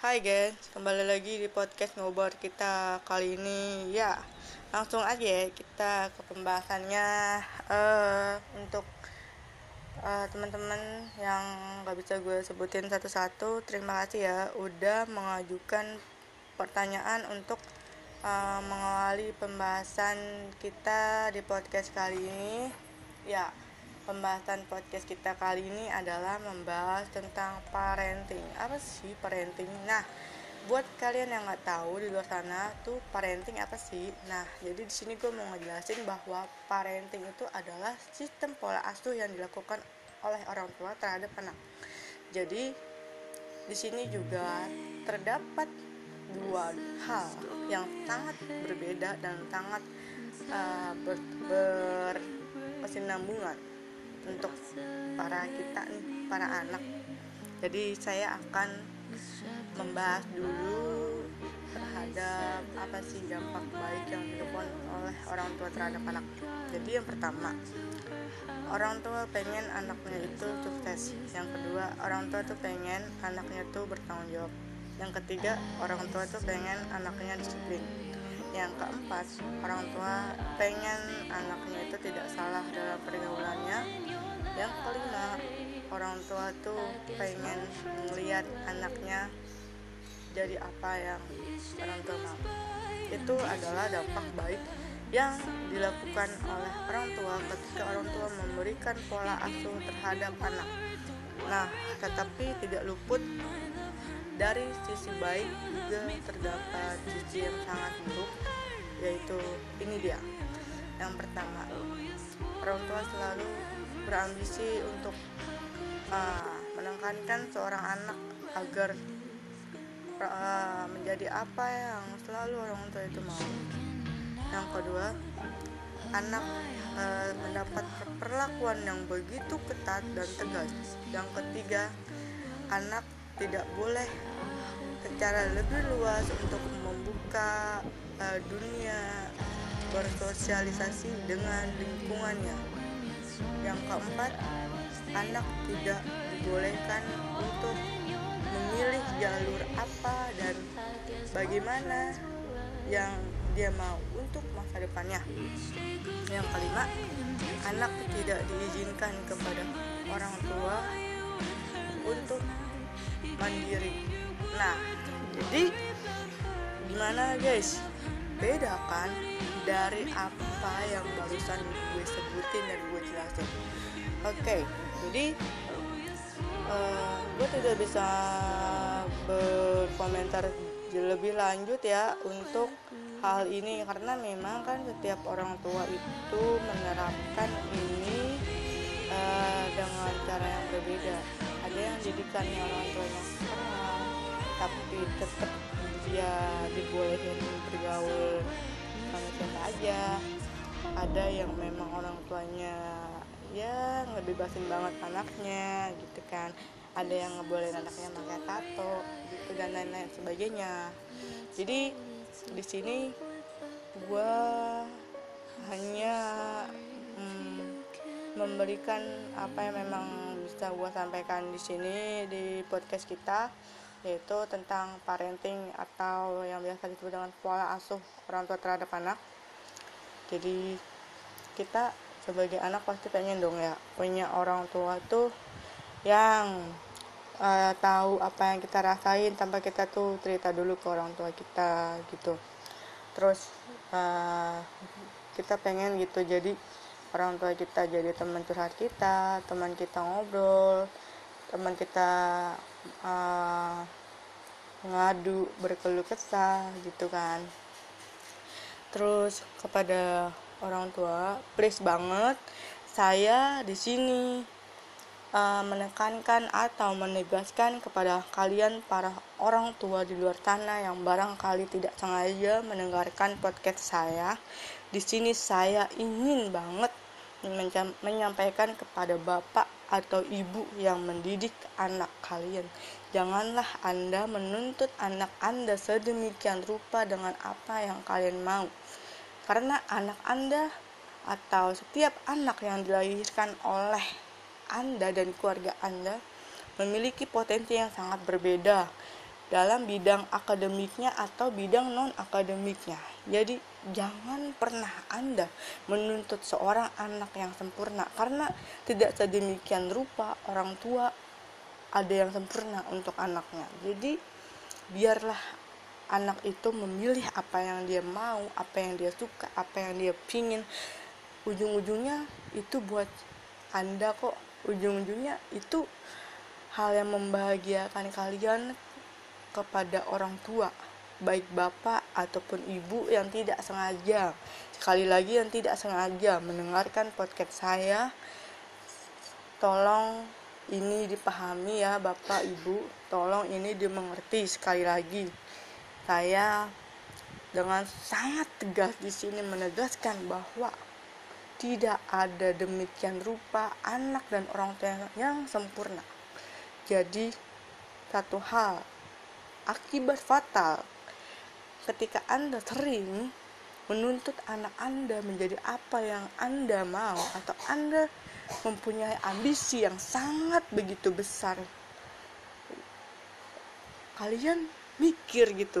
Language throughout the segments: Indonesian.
Hai guys, kembali lagi di podcast ngobrol kita kali ini. Ya langsung aja ya kita ke pembahasannya. Uh, untuk uh, teman-teman yang gak bisa gue sebutin satu-satu terima kasih ya udah mengajukan pertanyaan untuk uh, mengawali pembahasan kita di podcast kali ini. Ya pembahasan podcast kita kali ini adalah membahas tentang parenting. Apa sih parenting? Nah, buat kalian yang nggak tahu di luar sana tuh parenting apa sih? Nah, jadi di sini gue mau ngejelasin bahwa parenting itu adalah sistem pola asuh yang dilakukan oleh orang tua terhadap anak. Jadi di sini juga terdapat dua hal yang sangat berbeda dan sangat uh, ber, berkesinambungan untuk para kita nih para anak. Jadi saya akan membahas dulu terhadap apa sih dampak baik yang dilakukan oleh orang tua terhadap anak. Jadi yang pertama orang tua pengen anaknya itu sukses. Yang kedua orang tua tuh pengen anaknya tuh bertanggung jawab. Yang ketiga orang tua tuh pengen anaknya disiplin yang keempat orang tua pengen anaknya itu tidak salah dalam pergaulannya. Yang kelima orang tua tuh pengen melihat anaknya jadi apa yang orang tua mau. Itu adalah dampak baik yang dilakukan oleh orang tua ketika orang tua memberikan pola asuh terhadap anak. Nah tetapi tidak luput dari sisi baik juga terdapat sisi yang sangat buruk yaitu ini dia. Yang pertama orang tua selalu berambisi untuk uh, menekankan seorang anak agar uh, menjadi apa yang selalu orang tua itu mau. Yang kedua anak uh, mendapat perlakuan yang begitu ketat dan tegas. Yang ketiga anak tidak boleh secara lebih luas untuk membuka uh, dunia bersosialisasi dengan lingkungannya. Yang keempat, anak tidak dibolehkan untuk memilih jalur apa dan bagaimana yang dia mau untuk masa depannya. Yang kelima, anak tidak diizinkan kepada orang tua untuk mandiri nah jadi gimana guys beda kan dari apa yang barusan gue sebutin dan gue jelasin. Oke okay, jadi uh, gue tidak bisa berkomentar lebih lanjut ya untuk hal ini karena memang kan setiap orang tua itu menerapkan ini uh, dengan cara yang berbeda. Ada yang didikannya tapi tetap dia dibolehin bergaul sama siapa aja. Ada yang memang orang tuanya ya ngebebasin banget anaknya gitu kan. Ada yang ngebolehin anaknya pakai tato gitu dan lain-lain sebagainya. Jadi di sini gue hanya hmm, memberikan apa yang memang bisa gue sampaikan di sini di podcast kita yaitu tentang parenting atau yang biasa disebut dengan pola asuh orang tua terhadap anak. Jadi kita sebagai anak pasti pengen dong ya punya orang tua tuh yang uh, tahu apa yang kita rasain tanpa kita tuh cerita dulu ke orang tua kita gitu. Terus uh, kita pengen gitu jadi orang tua kita jadi teman curhat kita teman kita ngobrol teman kita uh, ngadu berkeluh kesah gitu kan. Terus kepada orang tua please banget saya di sini uh, menekankan atau menegaskan kepada kalian para orang tua di luar sana yang barangkali tidak sengaja mendengarkan podcast saya. Di sini saya ingin banget menyampaikan kepada bapak atau ibu yang mendidik anak kalian. Janganlah Anda menuntut anak Anda sedemikian rupa dengan apa yang kalian mau. Karena anak Anda atau setiap anak yang dilahirkan oleh Anda dan keluarga Anda memiliki potensi yang sangat berbeda dalam bidang akademiknya atau bidang non akademiknya jadi jangan pernah anda menuntut seorang anak yang sempurna. Karena tidak sedemikian rupa orang tua ada yang sempurna untuk anaknya. Jadi biarlah anak itu memilih apa yang dia mau apa yang dia suka apa yang dia pingin. Ujung-ujungnya itu buat anda kok. Ujung-ujungnya itu hal yang membahagiakan kalian kepada orang tua baik bapak ataupun ibu yang tidak sengaja. Sekali lagi yang tidak sengaja mendengarkan podcast saya tolong ini dipahami ya bapak ibu. Tolong ini dimengerti sekali lagi. Saya dengan sangat tegas di sini menegaskan bahwa tidak ada demikian rupa anak dan orang tua yang sempurna. Jadi satu hal akibat fatal. Ketika Anda sering menuntut anak Anda menjadi apa yang Anda mau atau Anda mempunyai ambisi yang sangat begitu besar kalian mikir gitu.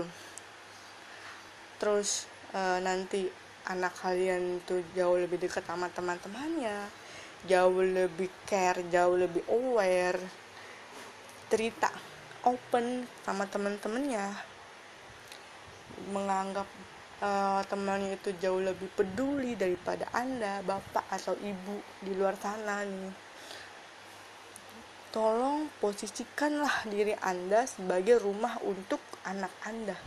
Terus e, nanti anak kalian itu jauh lebih dekat sama teman-temannya jauh lebih care jauh lebih aware cerita open sama teman-temannya menganggap uh, temannya itu jauh lebih peduli daripada anda bapak atau ibu di luar sana nih. Tolong posisikanlah diri anda sebagai rumah untuk anak anda.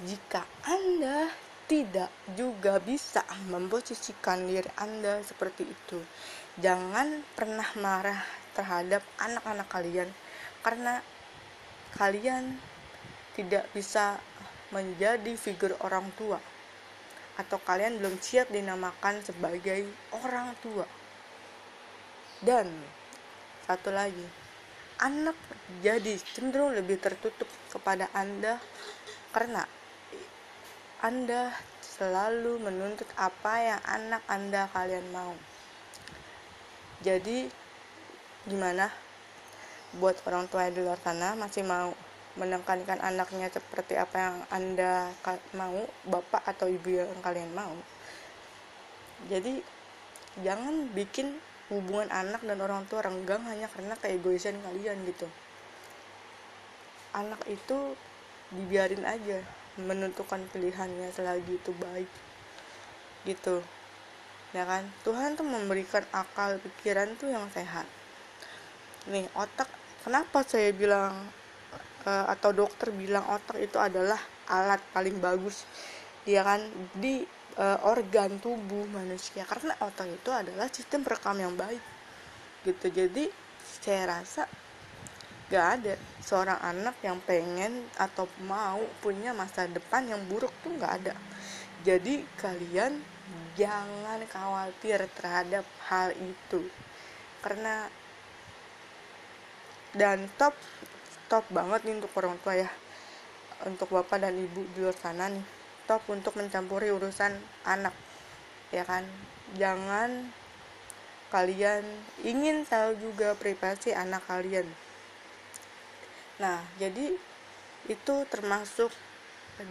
Jika anda tidak juga bisa memposisikan diri anda seperti itu jangan pernah marah terhadap anak-anak kalian karena kalian tidak bisa menjadi figur orang tua. Atau kalian belum siap dinamakan sebagai orang tua. Dan satu lagi anak jadi cenderung lebih tertutup kepada anda karena anda selalu menuntut apa yang anak anda kalian mau. Jadi gimana buat orang tua di luar sana masih mau menekankan anaknya seperti apa yang anda mau bapak atau ibu yang kalian mau. Jadi jangan bikin hubungan anak dan orang tua renggang hanya karena keegoisan kalian gitu. Anak itu dibiarin aja menentukan pilihannya selagi itu baik gitu. Ya kan? Tuhan tuh memberikan akal pikiran tuh yang sehat. Nih otak kenapa saya bilang uh, atau dokter bilang otak itu adalah alat paling bagus dia kan di uh, organ tubuh manusia? Karena otak itu adalah sistem perekam yang baik gitu. Jadi saya rasa gak ada seorang anak yang pengen atau mau punya masa depan yang buruk tuh gak ada. Jadi kalian jangan khawatir terhadap hal itu. Karena dan top top banget nih untuk orang tua ya. Untuk bapak dan ibu di luar sana nih. Top untuk mencampuri urusan anak ya kan? Jangan kalian ingin tahu juga privasi anak kalian. Nah jadi itu termasuk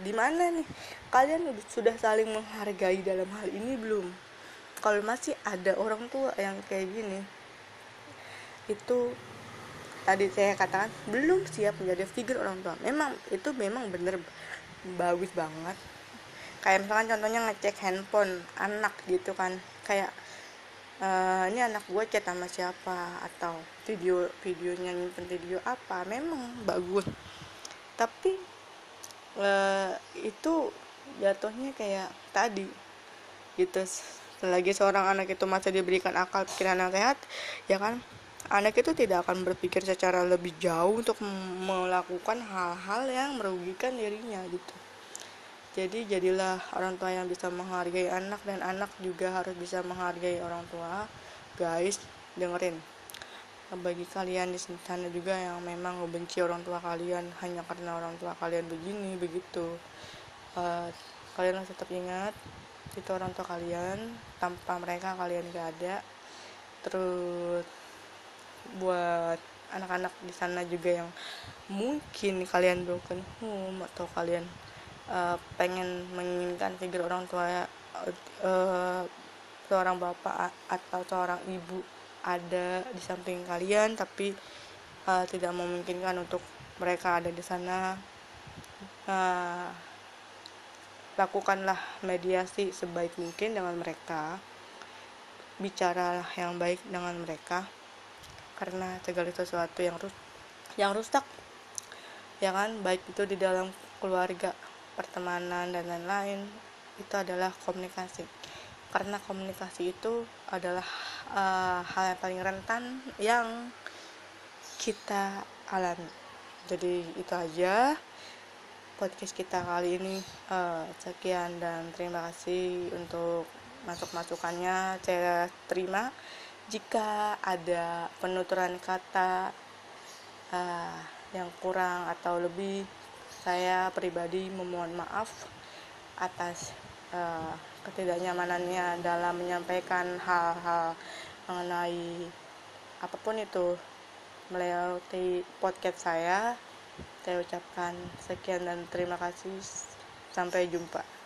di mana nih? Kalian sudah saling menghargai dalam hal ini belum? Kalau masih ada orang tua yang kayak gini itu tadi saya katakan belum siap menjadi figur orang tua. Memang itu memang bener bagus banget. Kayak misalkan contohnya ngecek handphone anak gitu kan. Kayak e, ini anak gue chat sama siapa atau video videonya nyimpen video apa memang bagus. Tapi e, itu jatuhnya kayak tadi gitu. Selagi seorang anak itu masih diberikan akal pikiran yang sehat ya kan anak itu tidak akan berpikir secara lebih jauh untuk melakukan hal-hal yang merugikan dirinya gitu. Jadi jadilah orang tua yang bisa menghargai anak dan anak juga harus bisa menghargai orang tua. Guys dengerin. Bagi kalian di sana juga yang memang membenci orang tua kalian hanya karena orang tua kalian begini begitu. Uh, kalian harus tetap ingat itu orang tua kalian tanpa mereka kalian gak ada. Terus buat anak-anak di sana juga yang mungkin kalian broken home atau kalian uh, pengen menginginkan figur orang tua uh, seorang bapak atau seorang ibu ada di samping kalian tapi uh, tidak memungkinkan untuk mereka ada di sana. Uh, lakukanlah mediasi sebaik mungkin dengan mereka. Bicaralah yang baik dengan mereka karena segala sesuatu yang rus yang rusak ya kan? Baik itu di dalam keluarga pertemanan dan lain-lain itu adalah komunikasi. Karena komunikasi itu adalah uh, hal yang paling rentan yang kita alami. Jadi itu aja podcast kita kali ini. Uh, sekian dan terima kasih untuk masuk masukannya saya terima jika ada penuturan kata uh, yang kurang atau lebih saya pribadi memohon maaf atas uh, ketidaknyamanannya dalam menyampaikan hal-hal mengenai apa pun itu. Melewati podcast saya saya ucapkan sekian dan terima kasih. Sampai jumpa